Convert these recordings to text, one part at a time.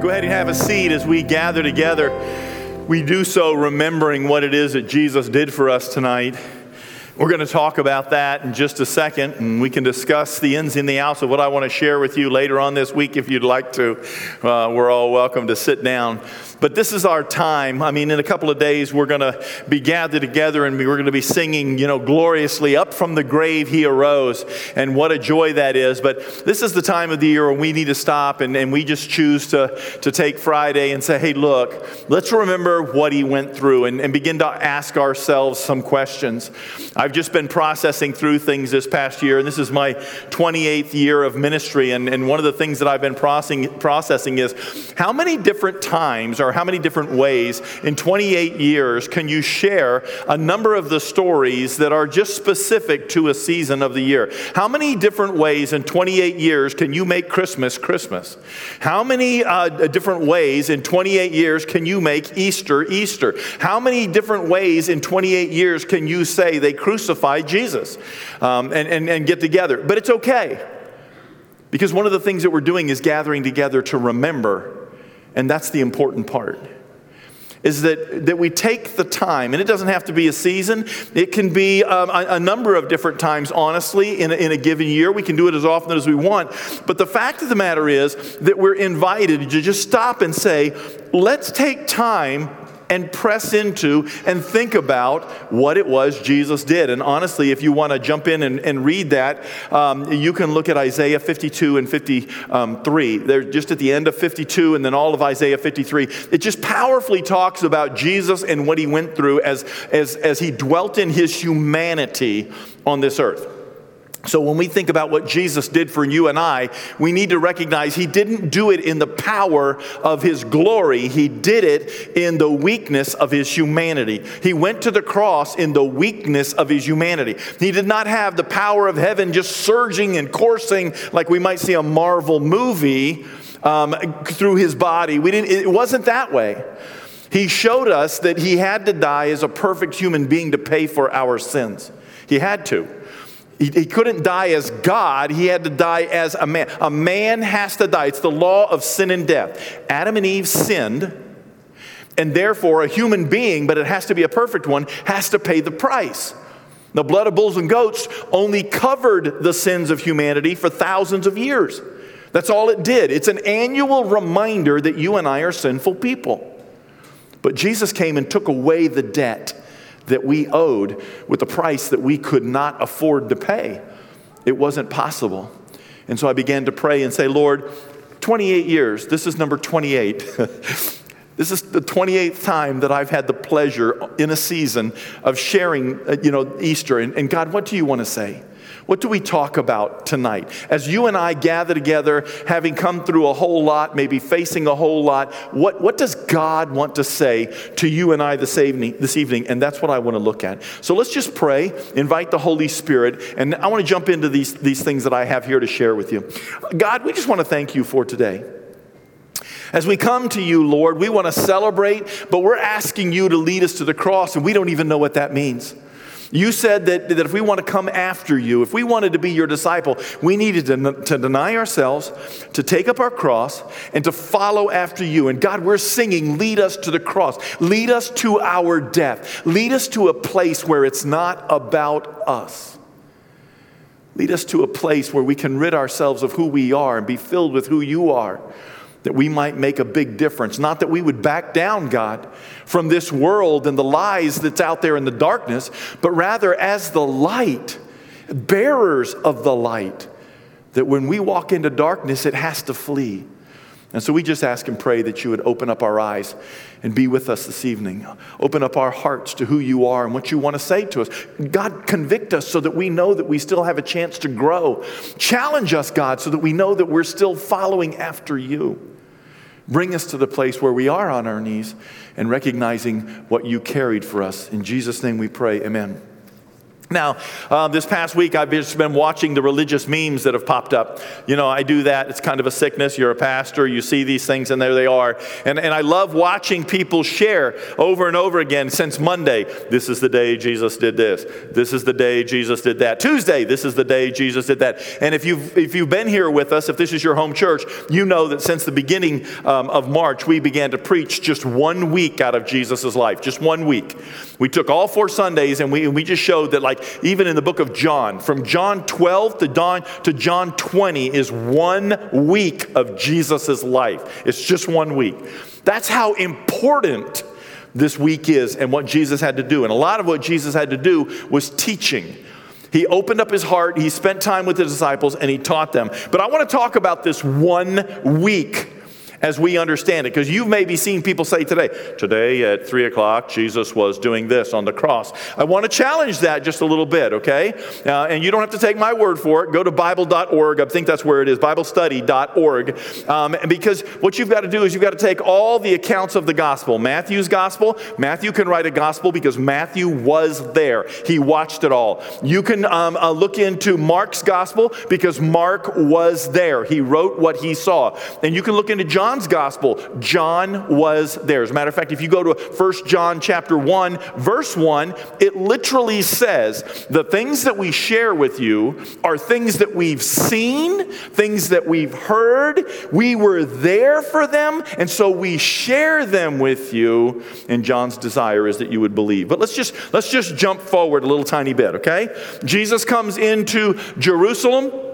Go ahead and have a seat as we gather together. We do so remembering what it is that Jesus did for us tonight. We're going to talk about that in just a second, and we can discuss the ins and the outs of what I want to share with you later on this week if you'd like to. Uh, we're all welcome to sit down. But this is our time. I mean, in a couple of days, we're going to be gathered together and we're going to be singing, you know, gloriously, Up from the grave he arose. And what a joy that is. But this is the time of the year when we need to stop and, and we just choose to, to take Friday and say, hey, look, let's remember what he went through and, and begin to ask ourselves some questions. I've just been processing through things this past year, and this is my 28th year of ministry. And, and one of the things that I've been processing, processing is how many different times or how many different ways in 28 years can you share a number of the stories that are just specific to a season of the year? How many different ways in 28 years can you make Christmas Christmas? How many uh, different ways in 28 years can you make Easter Easter? How many different ways in 28 years can you say they crucified Jesus um, and, and, and get together? But it's okay. Because one of the things that we're doing is gathering together to remember and that's the important part. Is that, that we take the time, and it doesn't have to be a season. It can be um, a, a, number of different times, honestly, in a, in a given year. We can do it as often as we want. But the fact of the matter is that we're invited to just stop and say, let's take time and press into and think about what it was Jesus did. And honestly, if you want to jump in and, and read that, um, you can look at Isaiah 52 and 53. They're just at the end of 52 and then all of Isaiah 53. It just powerfully talks about Jesus and what he went through as, as, as he dwelt in his humanity on this earth. So, when we think about what Jesus did for you and I, we need to recognize he didn't do it in the power of his glory. He did it in the weakness of his humanity. He went to the cross in the weakness of his humanity. He did not have the power of heaven just surging and coursing like we might see a Marvel movie um, through his body. We didn't, it wasn't that way. He showed us that he had to die as a perfect human being to pay for our sins. He had to. He, he, couldn't die as God, he had to die as a man. A man has to die. It's the law of sin and death. Adam and Eve sinned, and therefore a human being, but it has to be a perfect one, has to pay the price. The blood of bulls and goats only covered the sins of humanity for thousands of years. That's all it did. It's an annual reminder that you and I are sinful people. But Jesus came and took away the debt that we owed with a price that we could not afford to pay. It wasn't possible. And so I began to pray and say, Lord, 28 years, this is number 28. this is the 28th time that I've had the pleasure in a season of sharing, uh, you know, Easter. And, and God, what do you want to say? What do we talk about tonight? As you and I gather together, having come through a whole lot, maybe facing a whole lot, what, what does God want to say to you and I this evening, this evening? And that's what I want to look at. So let's just pray, invite the Holy Spirit, and I want to jump into these, these things that I have here to share with you. God, we just want to thank you for today. As we come to you, Lord, we want to celebrate, but we're asking you to lead us to the cross, and we don't even know what that means. You said that, that if we want to come after you, if we wanted to be your disciple, we needed to, to deny ourselves, to take up our cross, and to follow after you. And God, we're singing, lead us to the cross, lead us to our death, lead us to a place where it's not about us. Lead us to a place where we can rid ourselves of who we are and be filled with who you are that we might make a big difference. Not that we would back down, God, from this world and the lies that's out there in the darkness, but rather as the light, bearers of the light, that when we walk into darkness, it has to flee. And so we just ask and pray that you would open up our eyes and be with us this evening. Open up our hearts to who you are and what you want to say to us. God, convict us so that we know that we still have a chance to grow. Challenge us, God, so that we know that we're still following after you. Bring us to the place where we are on our knees and recognizing what you carried for us. In Jesus' name we pray, amen. Now, uh, this past week, I've just been watching the religious memes that have popped up. You know, I do that. It's kind of a sickness. You're a pastor, you see these things, and there they are. And, and I love watching people share over and over again since Monday. This is the day Jesus did this. This is the day Jesus did that. Tuesday, this is the day Jesus did that. And if you've, if you've been here with us, if this is your home church, you know that since the beginning um, of March, we began to preach just one week out of Jesus' life, just one week. We took all four Sundays and we, we just showed that, like, like even in the book of John, from John 12 to, John, to John 20 is one week of Jesus' life. It's just one week. That's how important this week is and what Jesus had to do. And a lot of what Jesus had to do was teaching. He opened up his heart, he spent time with the disciples, and he taught them. But I want to talk about this one week as we understand it. Because you've maybe seen people say today, today at three o'clock, Jesus was doing this on the cross. I want to challenge that just a little bit, okay? Uh, and you don't have to take my word for it. Go to Bible.org. I think that's where it is, BibleStudy.org. Um, because what you've got to do is you've got to take all the accounts of the gospel. Matthew's gospel, Matthew can write a gospel because Matthew was there, he watched it all. You can um, uh, look into Mark's gospel because Mark was there, he wrote what he saw. And you can look into John John's gospel, John was there. As a matter of fact, if you go to 1 John chapter 1, verse 1, it literally says, the things that we share with you are things that we've seen, things that we've heard. We were there for them, and so we share them with you. And John's desire is that you would believe. But let's just let's just jump forward a little tiny bit, okay? Jesus comes into Jerusalem.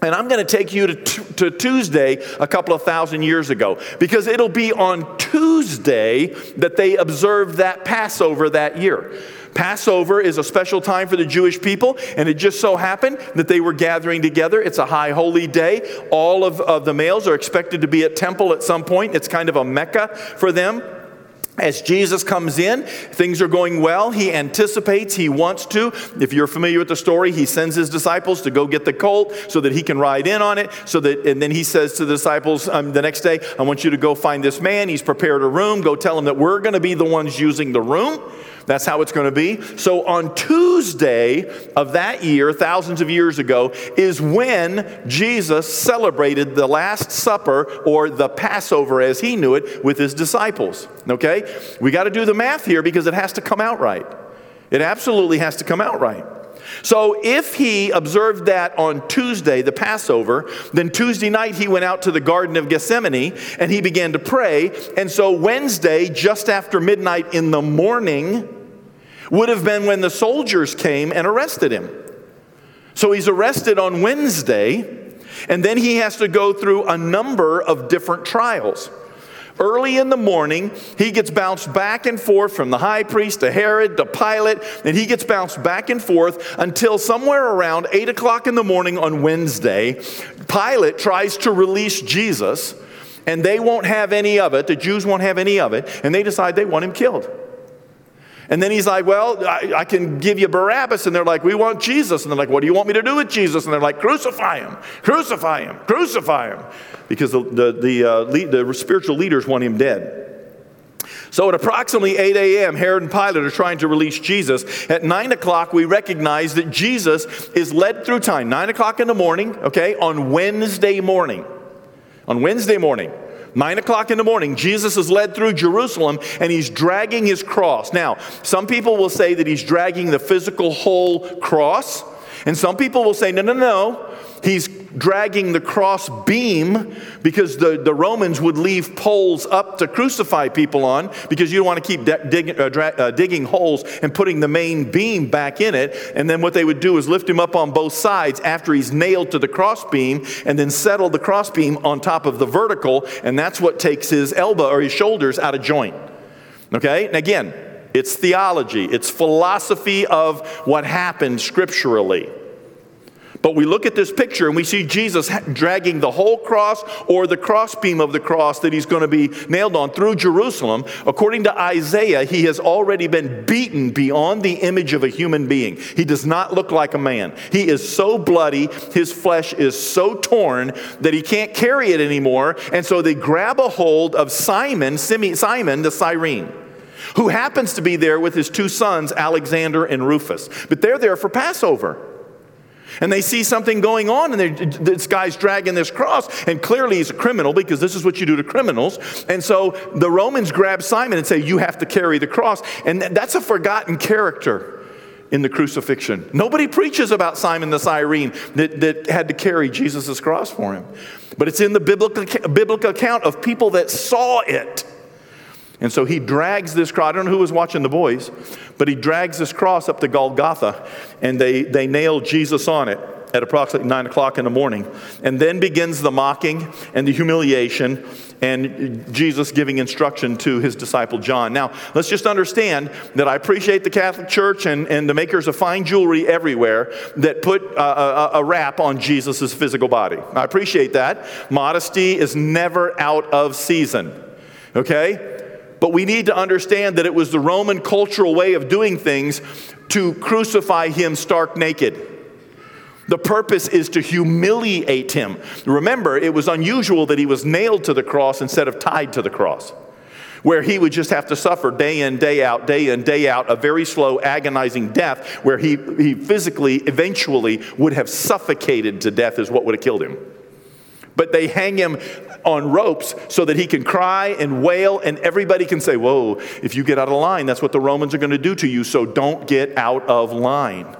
And I'm going to take you to, to Tuesday a couple of thousand years ago because it'll be on Tuesday that they observed that Passover that year. Passover is a special time for the Jewish people, and it just so happened that they were gathering together. It's a high holy day. All of, of the males are expected to be at temple at some point. It's kind of a mecca for them. As Jesus comes in, things are going well. He anticipates, he wants to. If you're familiar with the story, he sends his disciples to go get the colt so that he can ride in on it. So that, and then he says to the disciples um, the next day, I want you to go find this man. He's prepared a room. Go tell him that we're going to be the ones using the room. That's how it's going to be. So on Tuesday of that year, thousands of years ago, is when Jesus celebrated the Last Supper or the Passover as he knew it with his disciples. Okay? We got to do the math here because it has to come out right. It absolutely has to come out right. So if he observed that on Tuesday, the Passover, then Tuesday night he went out to the Garden of Gethsemane and he began to pray. And so Wednesday, just after midnight in the morning, would have been when the soldiers came and arrested him. So he's arrested on Wednesday, and then he has to go through a number of different trials. Early in the morning, he gets bounced back and forth from the high priest to Herod to Pilate, and he gets bounced back and forth until somewhere around 8 o'clock in the morning on Wednesday. Pilate tries to release Jesus, and they won't have any of it. The Jews won't have any of it, and they decide they want him killed. And then he's like, Well, I, I, can give you Barabbas. And they're like, We want Jesus. And they're like, What do you want me to do with Jesus? And they're like, Crucify him, crucify him, crucify him. Because the, the, the, uh, lead, the spiritual leaders want him dead. So at approximately 8 a.m., Herod and Pilate are trying to release Jesus. At 9 o'clock, we recognize that Jesus is led through time. 9 o'clock in the morning, okay, on Wednesday morning. On Wednesday morning. Nine o'clock in the morning, Jesus is led through Jerusalem and he's dragging his cross. Now, some people will say that he's dragging the physical whole cross, and some people will say, no, no, no. He's dragging the cross beam because the, the Romans would leave poles up to crucify people on because you don't want to keep dig, uh, dra- uh, digging holes and putting the main beam back in it. And then what they would do is lift him up on both sides after he's nailed to the cross beam and then settle the cross beam on top of the vertical. And that's what takes his elbow or his shoulders out of joint. Okay? And again, it's theology, it's philosophy of what happened scripturally. But we look at this picture and we see Jesus dragging the whole cross or the crossbeam of the cross that he's going to be nailed on through Jerusalem. According to Isaiah, he has already been beaten beyond the image of a human being. He does not look like a man. He is so bloody, his flesh is so torn that he can't carry it anymore. And so they grab a hold of Simon, Simon the Cyrene. Who happens to be there with his two sons, Alexander and Rufus. But they're there for Passover. And they see something going on, and this guy's dragging this cross, and clearly he's a criminal because this is what you do to criminals. And so the Romans grab Simon and say, You have to carry the cross. And that's a forgotten character in the crucifixion. Nobody preaches about Simon the Cyrene that, that had to carry Jesus' cross for him. But it's in the biblical, biblical account of people that saw it. And so he drags this cross. I don't know who was watching the boys, but he drags this cross up to Golgotha, and they, they nail Jesus on it at approximately nine o'clock in the morning. And then begins the mocking and the humiliation, and Jesus giving instruction to his disciple John. Now, let's just understand that I appreciate the Catholic Church and, and the makers of fine jewelry everywhere that put a, a, a wrap on Jesus' physical body. I appreciate that. Modesty is never out of season. Okay? But we need to understand that it was the Roman cultural way of doing things to crucify him stark naked. The purpose is to humiliate him. Remember, it was unusual that he was nailed to the cross instead of tied to the cross, where he would just have to suffer day in, day out, day in, day out, a very slow, agonizing death, where he, he physically, eventually, would have suffocated to death, is what would have killed him. But they hang him on ropes so that he can cry and wail, and everybody can say, Whoa, if you get out of line, that's what the Romans are going to do to you, so don't get out of line.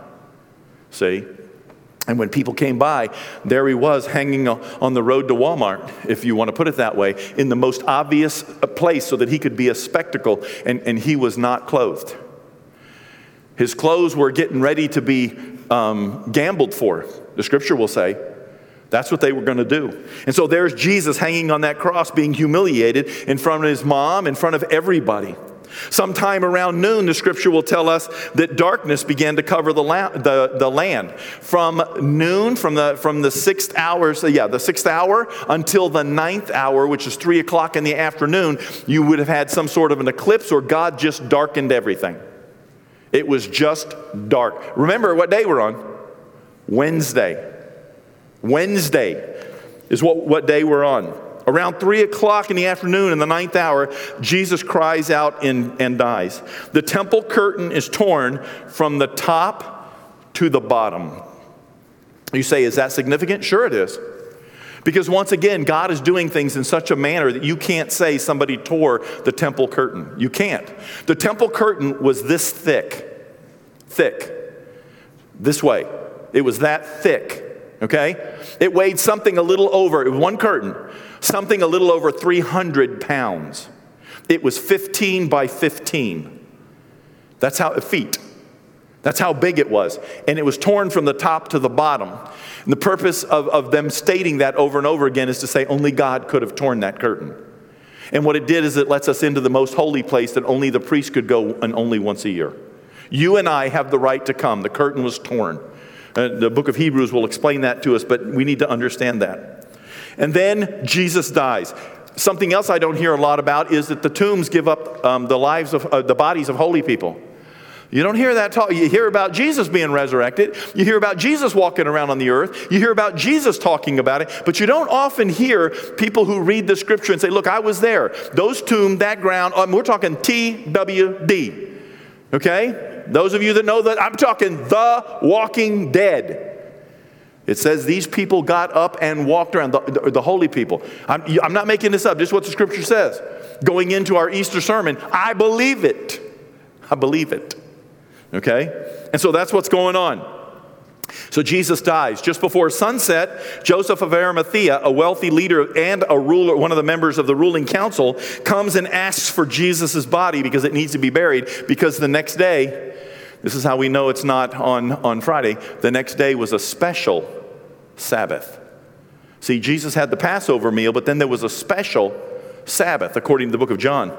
See? And when people came by, there he was hanging on the road to Walmart, if you want to put it that way, in the most obvious place so that he could be a spectacle, and, and he was not clothed. His clothes were getting ready to be um, gambled for, the scripture will say. That's what they were going to do. And so there's Jesus hanging on that cross, being humiliated in front of his mom, in front of everybody. Sometime around noon, the scripture will tell us that darkness began to cover the, la- the, the land. From noon, from the, from the sixth hour, so yeah, the sixth hour until the ninth hour, which is three o'clock in the afternoon, you would have had some sort of an eclipse or God just darkened everything. It was just dark. Remember what day we're on? Wednesday. Wednesday is what, what day we're on. Around three o'clock in the afternoon, in the ninth hour, Jesus cries out and, and dies. The temple curtain is torn from the top to the bottom. You say, is that significant? Sure, it is. Because once again, God is doing things in such a manner that you can't say somebody tore the temple curtain. You can't. The temple curtain was this thick, thick, this way. It was that thick okay? It weighed something a little over, one curtain, something a little over 300 pounds. It was 15 by 15. That's how, feet. That's how big it was. And it was torn from the top to the bottom. And the purpose of, of them stating that over and over again is to say only God could have torn that curtain. And what it did is it lets us into the most holy place that only the priest could go and only once a year. You and I have the right to come. The curtain was torn. Uh, the book of Hebrews will explain that to us, but we need to understand that. And then Jesus dies. Something else I don't hear a lot about is that the tombs give up um, the lives of uh, the bodies of holy people. You don't hear that talk. You hear about Jesus being resurrected. You hear about Jesus walking around on the earth. You hear about Jesus talking about it. But you don't often hear people who read the scripture and say, Look, I was there. Those tombs, that ground, um, we're talking TWD. Okay? Those of you that know that, I'm talking the walking dead. It says these people got up and walked around, the, the, the holy people. I'm, I'm, not making this up, just what the scripture says. Going into our Easter sermon, I believe it. I believe it. Okay? And so that's what's going on. So Jesus dies. Just before sunset, Joseph of Arimathea, a wealthy leader and a ruler, one of the members of the ruling council, comes and asks for Jesus' body because it needs to be buried. Because the next day, this is how we know it's not on, on Friday, the next day was a special Sabbath. See, Jesus had the Passover meal, but then there was a special Sabbath, according to the book of John.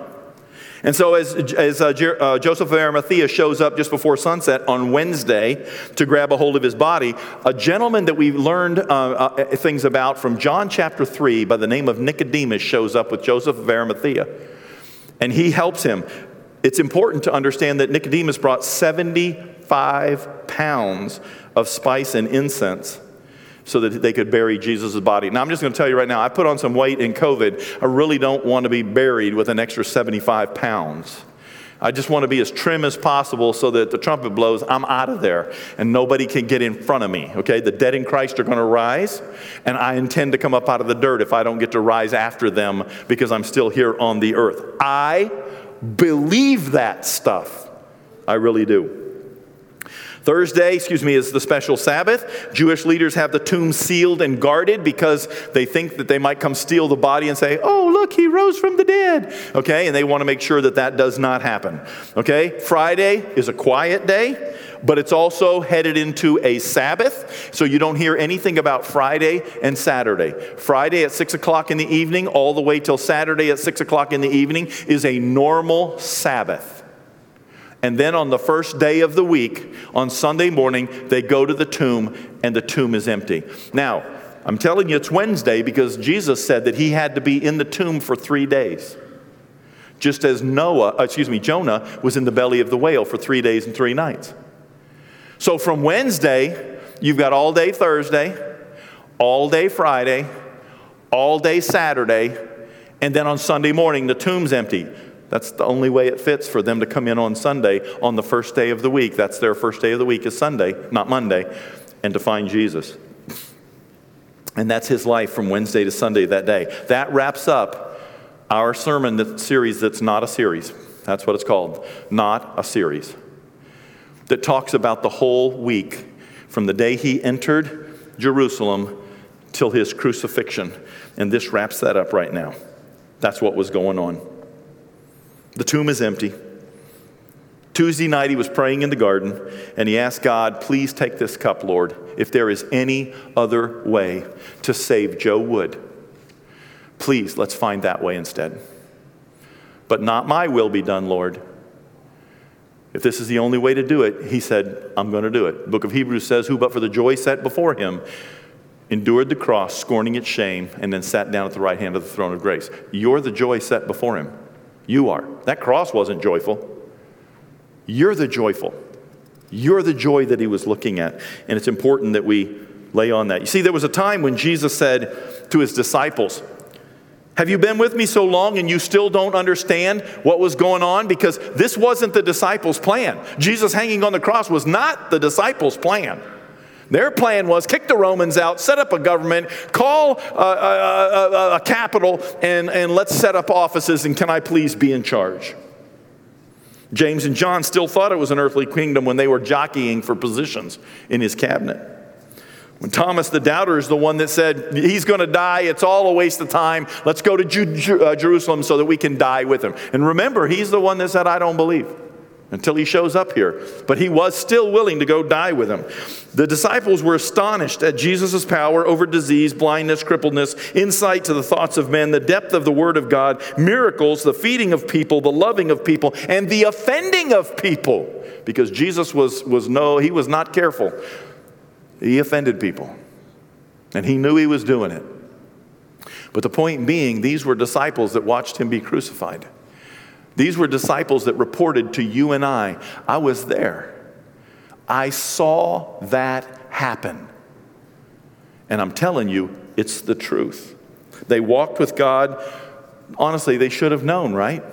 And so, as, as uh, uh, Joseph of Arimathea shows up just before sunset on Wednesday to grab a hold of his body, a gentleman that we learned uh, uh, things about from John chapter 3 by the name of Nicodemus shows up with Joseph of Arimathea. And he helps him. It's important to understand that Nicodemus brought 75 pounds of spice and incense so that they could bury Jesus' body. Now, I'm just going to tell you right now, I put on some weight in COVID. I really don't want to be buried with an extra 75 pounds. I just want to be as trim as possible so that the trumpet blows, I'm out of there and nobody can get in front of me. Okay, the dead in Christ are going to rise, and I intend to come up out of the dirt if I don't get to rise after them because I'm still here on the earth. I believe that stuff. I really do. Thursday, excuse me, is the special Sabbath. Jewish leaders have the tomb sealed and guarded because they think that they might come steal the body and say, oh, look, he rose from the dead. Okay, and they want to make sure that that does not happen. Okay, Friday is a quiet day but it's also headed into a Sabbath. So you don't hear anything about Friday and Saturday. Friday at 6 o'clock in the evening, all the way till Saturday at 6 o'clock in the evening, is a normal Sabbath. And then on the first day of the week, on Sunday morning, they go to the tomb and the tomb is empty. Now, I'm telling you it's Wednesday because Jesus said that he had to be in the tomb for three days. Just as Noah, uh, excuse me, Jonah was in the belly of the whale for three days and three nights. So from Wednesday, you've got all day Thursday, all day Friday, all day Saturday, and then on Sunday morning, the tomb's empty. That's the only way it fits for them to come in on Sunday on the first day of the week. That's their first day of the week is Sunday, not Monday, and to find Jesus. And that's his life from Wednesday to Sunday that day. That wraps up our sermon series that's not a series. That's what it's called. Not a series. That talks about the whole week from the day he entered Jerusalem till his crucifixion. And this wraps that up right now. That's what was going on. The tomb is empty. Tuesday night, he was praying in the garden and he asked God, Please take this cup, Lord, if there is any other way to save Joe Wood. Please, let's find that way instead. But not my will be done, Lord. If this is the only way to do it, he said, I'm going to do it. The book of Hebrews says, Who but for the joy set before him endured the cross, scorning its shame, and then sat down at the right hand of the throne of grace. You're the joy set before him. You are. That cross wasn't joyful. You're the joyful. You're the joy that he was looking at. And it's important that we lay on that. You see, there was a time when Jesus said to his disciples, Have you been with me so long and you still don't understand what was going on? Because this wasn't the disciples' plan. Jesus hanging on the cross was not the disciples' plan. Their plan was kick the Romans out, set up a government, call a, a, a, a, capital, and, and let's set up offices, and can I please be in charge? James and John still thought it was an earthly kingdom when they were jockeying for positions in his cabinet. When Thomas the doubter is the one that said, He's going to die, it's all a waste of time, let's go to Ju- uh, Jerusalem so that we can die with him. And remember, he's the one that said, I don't believe until he shows up here. But he was still willing to go die with him. The disciples were astonished at Jesus' power over disease, blindness, crippledness, insight to the thoughts of men, the depth of the word of God, miracles, the feeding of people, the loving of people, and the offending of people. Because Jesus was, was no, he was not careful. He offended people. And he knew he was doing it. But the point being, these were disciples that watched him be crucified. These were disciples that reported to you and I, I was there. I saw that happen. And I'm telling you, it's the truth. They walked with God. Honestly, they should have known, right?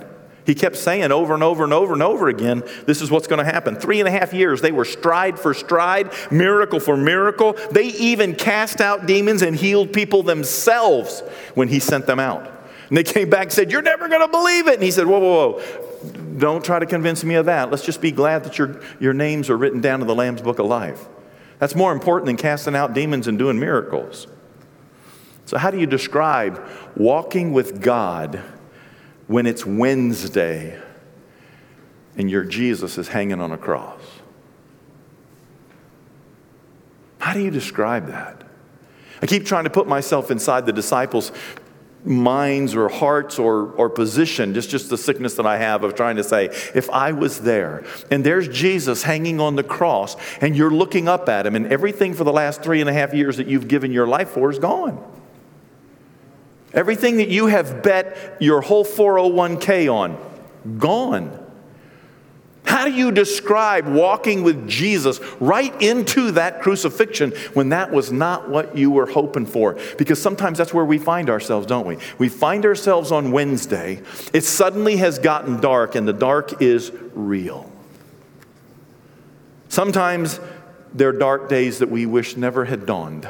He kept saying over and over and over and over again, this is what's going to happen. Three and a half years, they were stride for stride, miracle for miracle. They even cast out demons and healed people themselves when he sent them out. And they came back and said, You're never going to believe it. And he said, Whoa, whoa, whoa. Don't try to convince me of that. Let's just be glad that your, your names are written down in the Lamb's book of life. That's more important than casting out demons and doing miracles. So, how do you describe walking with God when it's Wednesday and your Jesus is hanging on a cross? How do you describe that? I keep trying to put myself inside the disciples' minds or hearts or, or position, just, just the sickness that I have of trying to say, if I was there and there's Jesus hanging on the cross and you're looking up at him and everything for the last three and a half years that you've given your life for is gone. Everything that you have bet your whole 401k on, gone. How do you describe walking with Jesus right into that crucifixion when that was not what you were hoping for? Because sometimes that's where we find ourselves, don't we? We find ourselves on Wednesday. It suddenly has gotten dark, and the dark is real. Sometimes there are dark days that we wish never had dawned.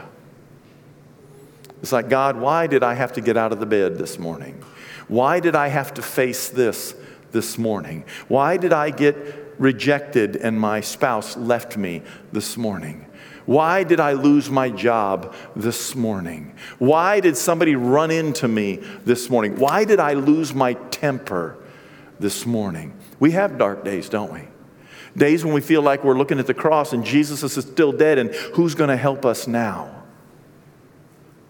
It's like, God, why did I have to get out of the bed this morning? Why did I have to face this this morning? Why did I get rejected and my spouse left me this morning? Why did I lose my job this morning? Why did somebody run into me this morning? Why did I lose my temper this morning? We have dark days, don't we? Days when we feel like we're looking at the cross and Jesus is still dead, and who's going to help us now?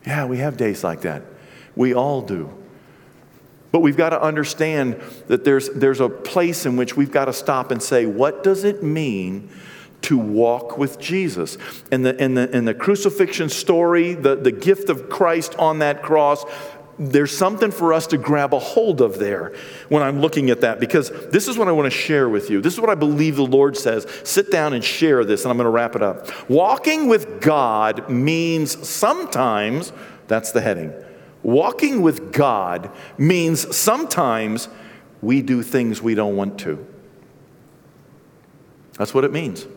Yeah, we have days like that. We all do. But we've got to understand that there's, there's a place in which we've got to stop and say, what does it mean to walk with Jesus? And the, and the, and the crucifixion story, the, the gift of Christ on that cross, there's something for us to grab a hold of there when I'm looking at that because this is what I want to share with you. This is what I believe the Lord says. Sit down and share this, and I'm going to wrap it up. Walking with God means sometimes, that's the heading, walking with God means sometimes we do things we don't want to. That's what it means.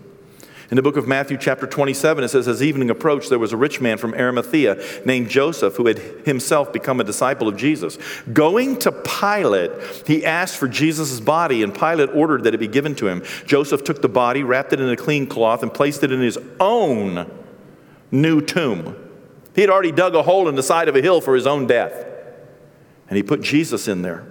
In the book of Matthew, chapter 27, it says, As evening approached, there was a rich man from Arimathea named Joseph who had himself become a disciple of Jesus. Going to Pilate, he asked for Jesus' body, and Pilate ordered that it be given to him. Joseph took the body, wrapped it in a clean cloth, and placed it in his own new tomb. He had already dug a hole in the side of a hill for his own death, and he put Jesus in there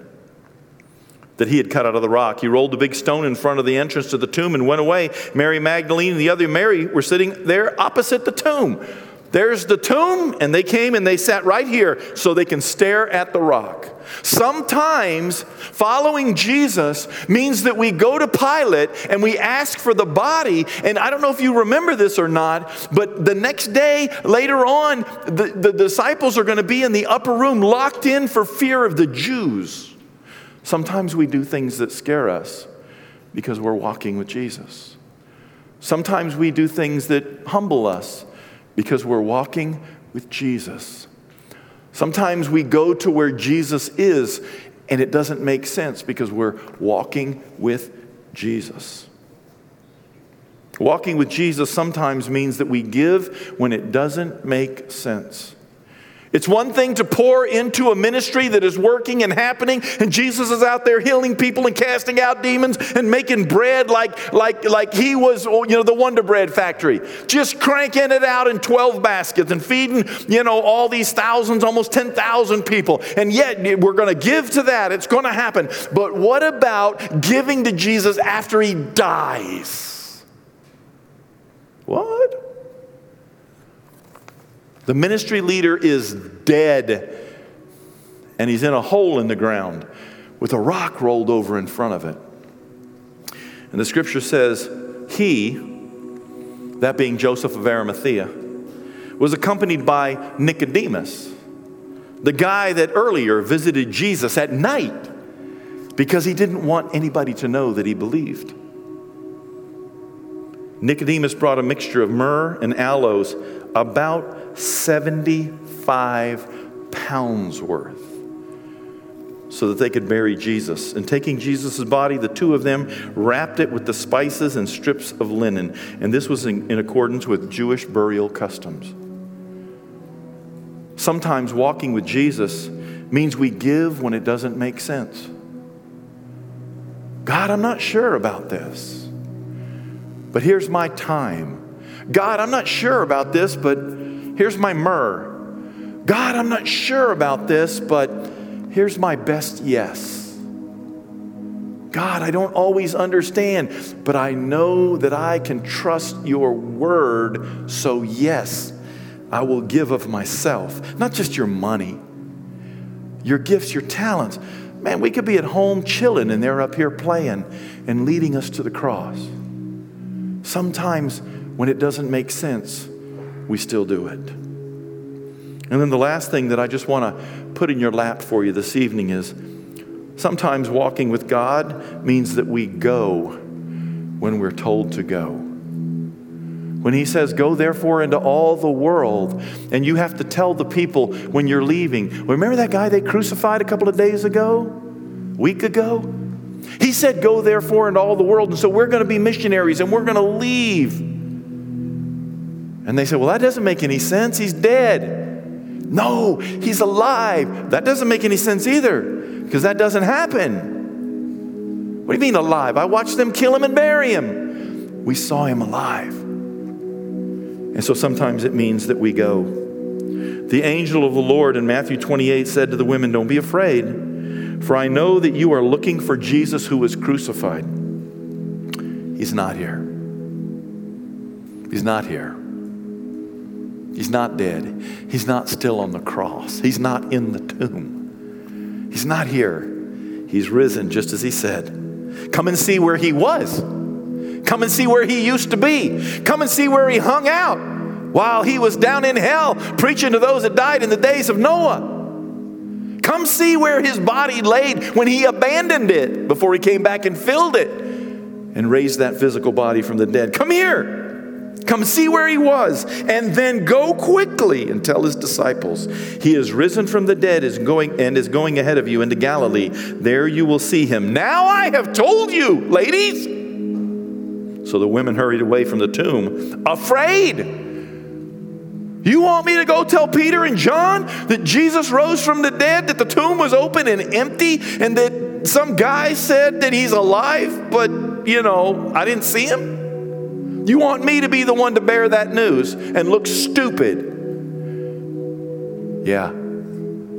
that he had cut out of the rock. He rolled the big stone in front of the entrance to the tomb and went away. Mary Magdalene and the other Mary were sitting there opposite the tomb. There's the tomb, and they came and they sat right here so they can stare at the rock. Sometimes following Jesus means that we go to Pilate and we ask for the body. And I don't know if you remember this or not, but the next day, later on, the, the disciples are going to be in the upper room locked in for fear of the Jews. Sometimes we do things that scare us because we're walking with Jesus. Sometimes we do things that humble us because we're walking with Jesus. Sometimes we go to where Jesus is and it doesn't make sense because we're walking with Jesus. Walking with Jesus sometimes means that we give when it doesn't make sense. It's one thing to pour into a ministry that is working and happening, and Jesus is out there healing people and casting out demons and making bread like, like, like he was, oh, you know, the Wonder Bread factory. Just cranking it out in 12 baskets and feeding, you know, all these thousands, almost 10,000 people. And yet we're going to give to that. It's going to happen. But what about giving to Jesus after he dies? What? The ministry leader is dead, and he's in a hole in the ground with a rock rolled over in front of it. And the scripture says, He, that being Joseph of Arimathea, was accompanied by Nicodemus, the guy that earlier visited Jesus at night because he didn't want anybody to know that he believed. Nicodemus brought a mixture of myrrh and aloes, about 75 pounds worth so that they could bury Jesus. And taking Jesus' body, the two of them wrapped it with the spices and strips of linen. And this was in, in accordance with Jewish burial customs. Sometimes walking with Jesus means we give when it doesn't make sense. God, I'm not sure about this, but here's my time. God, I'm not sure about this, but Here's my myrrh. God, I'm not sure about this, but here's my best yes. God, I don't always understand, but I know that I can trust your word, so yes, I will give of myself, not just your money, your gifts, your talents. Man, we could be at home chilling and they're up here playing and leading us to the cross. Sometimes when it doesn't make sense, we still do it. And then the last thing that I just want to put in your lap for you this evening is sometimes walking with God means that we go when we're told to go. When he says, Go therefore into all the world, and you have to tell the people when you're leaving. Remember that guy they crucified a couple of days ago? Week ago? He said, Go therefore into all the world. And so we're going to be missionaries and we're going to leave. And they said, Well, that doesn't make any sense. He's dead. No, he's alive. That doesn't make any sense either because that doesn't happen. What do you mean alive? I watched them kill him and bury him. We saw him alive. And so sometimes it means that we go. The angel of the Lord in Matthew 28 said to the women, Don't be afraid, for I know that you are looking for Jesus who was crucified. He's not here. He's not here. He's not dead. He's not still on the cross. He's not in the tomb. He's not here. He's risen just as he said. Come and see where he was. Come and see where he used to be. Come and see where he hung out while he was down in hell preaching to those that died in the days of Noah. Come see where his body laid when he abandoned it before he came back and filled it and raised that physical body from the dead. Come here. Come see where he was, and then go quickly and tell his disciples, He is risen from the dead is going, and is going ahead of you into Galilee. There you will see him. Now I have told you, ladies. So the women hurried away from the tomb, afraid. You want me to go tell Peter and John that Jesus rose from the dead, that the tomb was open and empty, and that some guy said that he's alive, but, you know, I didn't see him? You want me to be the one to bear that news and look stupid? Yeah.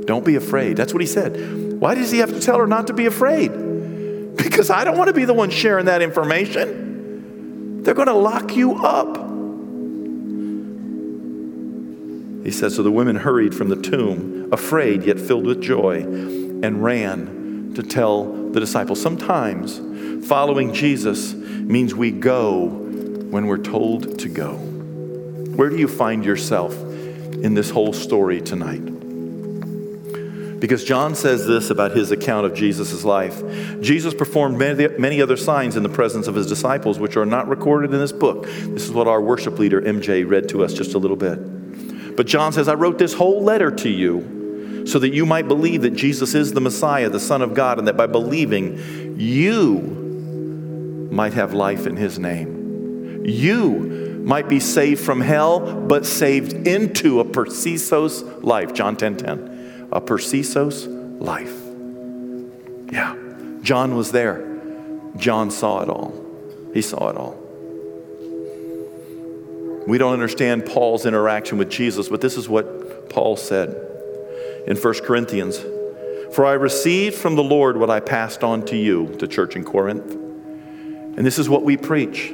Don't be afraid. That's what he said. Why does he have to tell her not to be afraid? Because I don't want to be the one sharing that information. They're going to lock you up. He says, So the women hurried from the tomb, afraid yet filled with joy, and ran to tell the disciples. Sometimes following Jesus means we go when we're told to go? Where do you find yourself in this whole story tonight? Because John says this about his account of Jesus' life. Jesus performed many, many other signs in the presence of his disciples, which are not recorded in this book. This is what our worship leader, MJ, read to us just a little bit. But John says, I wrote this whole letter to you so that you might believe that Jesus is the Messiah, the Son of God, and that by believing, you might have life in his name you might be saved from hell, but saved into a perissos life. John 10 10. A perissos life. Yeah. John was there. John saw it all. He saw it all. We don't understand Paul's interaction with Jesus, but this is what Paul said in 1 Corinthians For I received from the Lord what I passed on to you, the church in Corinth. And this is what we preach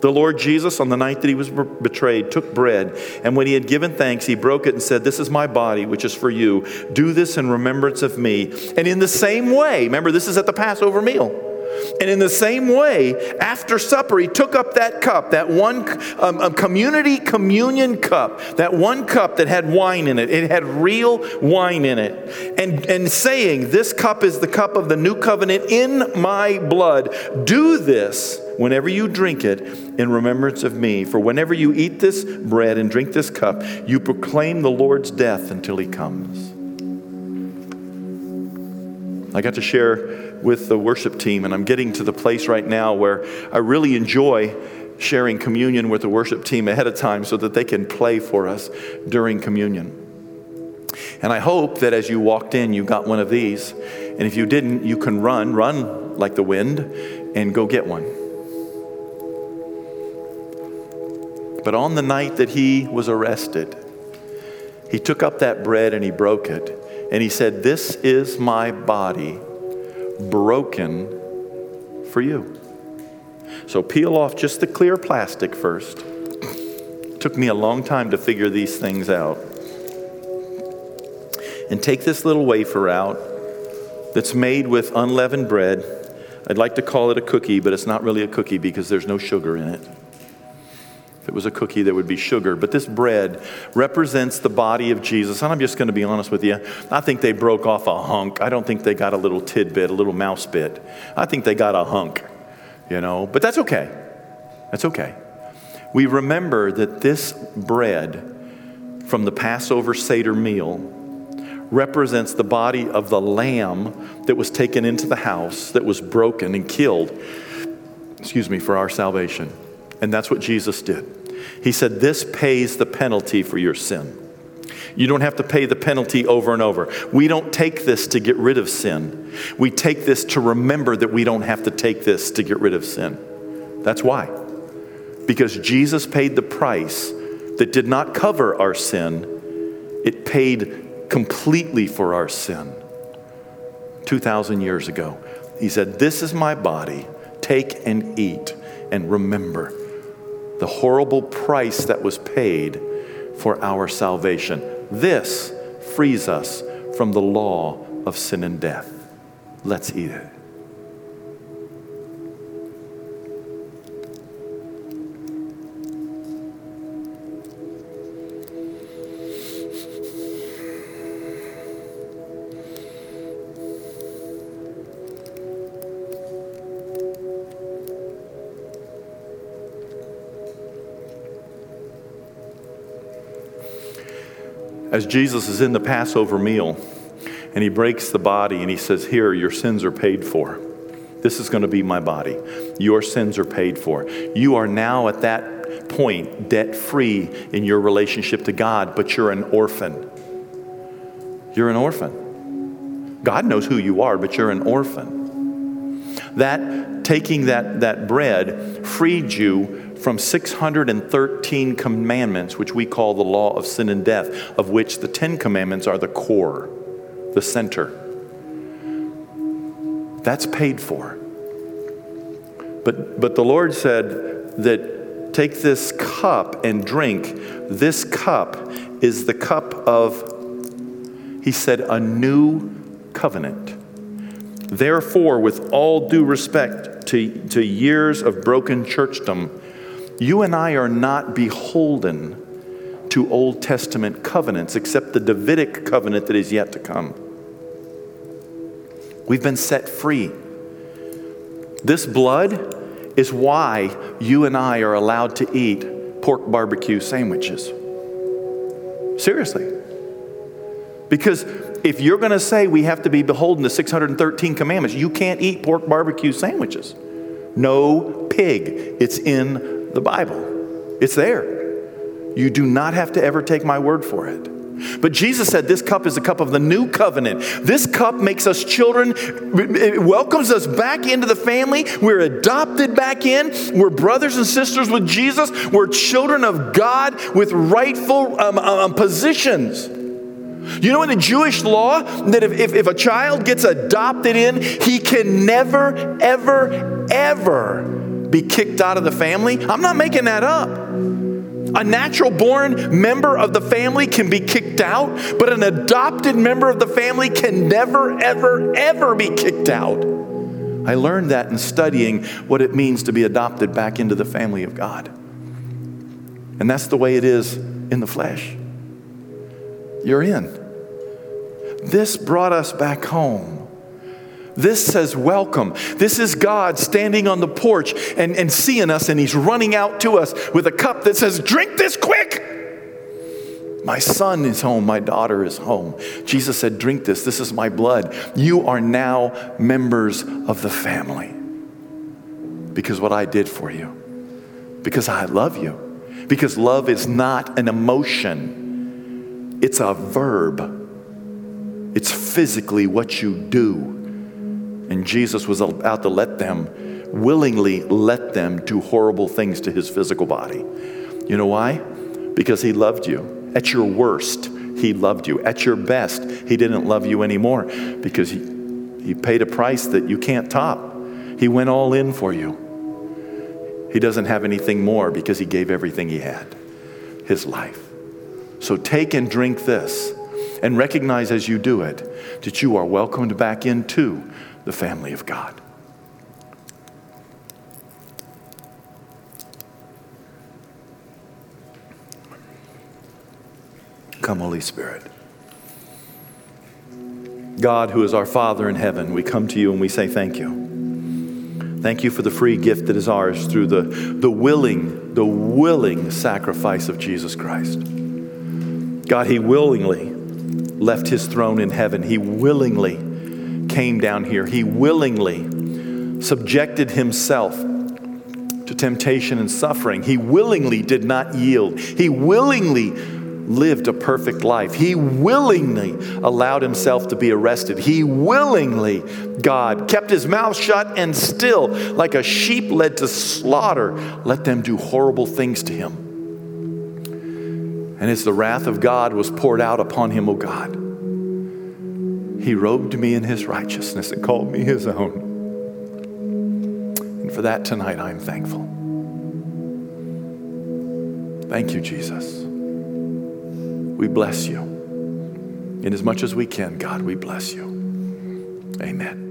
the Lord Jesus, on the night that he was betrayed, took bread, and when he had given thanks, he broke it and said, This is my body, which is for you. Do this in remembrance of me. And in the same way, remember, this is at the Passover meal. And in the same way, after supper, he took up that cup, that one um, community communion cup, that one cup that had wine in it. It had real wine in it. And, and saying, This cup is the cup of the new covenant in my blood. Do this whenever you drink it in remembrance of me. For whenever you eat this bread and drink this cup, you proclaim the Lord's death until he comes. I got to share with the worship team, and I'm getting to the place right now where I really enjoy sharing communion with the worship team ahead of time so that they can play for us during communion. And I hope that as you walked in, you got one of these. And if you didn't, you can run, run like the wind, and go get one. But on the night that he was arrested, he took up that bread and he broke it. And he said, This is my body broken for you. So peel off just the clear plastic first. Took me a long time to figure these things out. And take this little wafer out that's made with unleavened bread. I'd like to call it a cookie, but it's not really a cookie because there's no sugar in it. If it was a cookie, there would be sugar. But this bread represents the body of Jesus. And I'm just going to be honest with you. I think they broke off a hunk. I don't think they got a little tidbit, a little mouse bit. I think they got a hunk. you know, but that's okay. That's okay. We remember that this bread from the Passover Seder meal represents the body of the lamb that was taken into the house, that was broken and killed, excuse me, for our salvation. And that's what Jesus did. He said, This pays the penalty for your sin. You don't have to pay the penalty over and over. We don't take this to get rid of sin. We take this to remember that we don't have to take this to get rid of sin. That's why. Because Jesus paid the price that did not cover our sin, it paid completely for our sin 2,000 years ago. He said, This is my body. Take and eat and remember the horrible price that was paid for our salvation. This frees us from the law of sin and death. Let's eat it. As Jesus is in the Passover meal and he breaks the body and he says, Here, your sins are paid for. This is going to be my body. Your sins are paid for. You are now at that point debt free in your relationship to God, but you're an orphan. You're an orphan. God knows who you are, but you're an orphan. That taking that, that bread freed you from 613 commandments, which we call the law of sin and death, of which the 10 commandments are the core, the center. That's paid for. But, but the Lord said that take this cup and drink. This cup is the cup of, he said, a new covenant. Therefore, with all due respect to, to years of broken churchdom, you and I are not beholden to Old Testament covenants except the Davidic covenant that is yet to come. We've been set free. This blood is why you and I are allowed to eat pork barbecue sandwiches. Seriously. Because if you're going to say we have to be beholden to 613 commandments, you can't eat pork barbecue sandwiches. No pig. It's in the Bible. It's there. You do not have to ever take my word for it. But Jesus said this cup is a cup of the new covenant. This cup makes us children, it welcomes us back into the family. We're adopted back in. We're brothers and sisters with Jesus. We're children of God with rightful um, um, positions. You know, in the Jewish law, that if, if, if a child gets adopted in, he can never, ever, ever be kicked out of the family. I'm not making that up. A natural born member of the family can be kicked out, but an adopted member of the family can never, ever, ever be kicked out. I learned that in studying what it means to be adopted back into the family of God. And that's the way it is in the flesh. You're in. This brought us back home. This says welcome. This is God standing on the porch and, and seeing us, and He's running out to us with a cup that says, Drink this quick. My son is home. My daughter is home. Jesus said, Drink this. This is my blood. You are now members of the family because what I did for you, because I love you. Because love is not an emotion, it's a verb. It's physically what you do. And Jesus was about to let them, willingly let them do horrible things to his physical body. You know why? Because he loved you. At your worst, he loved you. At your best, he didn't love you anymore because he, he paid a price that you can't top. He went all in for you. He doesn't have anything more because he gave everything he had his life. So take and drink this and recognize as you do it that you are welcomed back into the family of God. Come, Holy Spirit. God, who is our Father in heaven, we come to you and we say thank you. Thank you for the free gift that is ours through the, the willing, the willing sacrifice of Jesus Christ. God, He willingly left His throne in heaven. He willingly came down here. He willingly subjected Himself to temptation and suffering. He willingly did not yield. He willingly lived a perfect life. He willingly allowed himself to be arrested. He willingly, God, kept his mouth shut and still, like a sheep led to slaughter, let them do horrible things to him. And as the wrath of God was poured out upon him, O God, he robed me in his righteousness and called me his own. And for that tonight, I'm thankful. Thank you, Jesus. We bless you. In as much as we can, God, we bless you. Amen.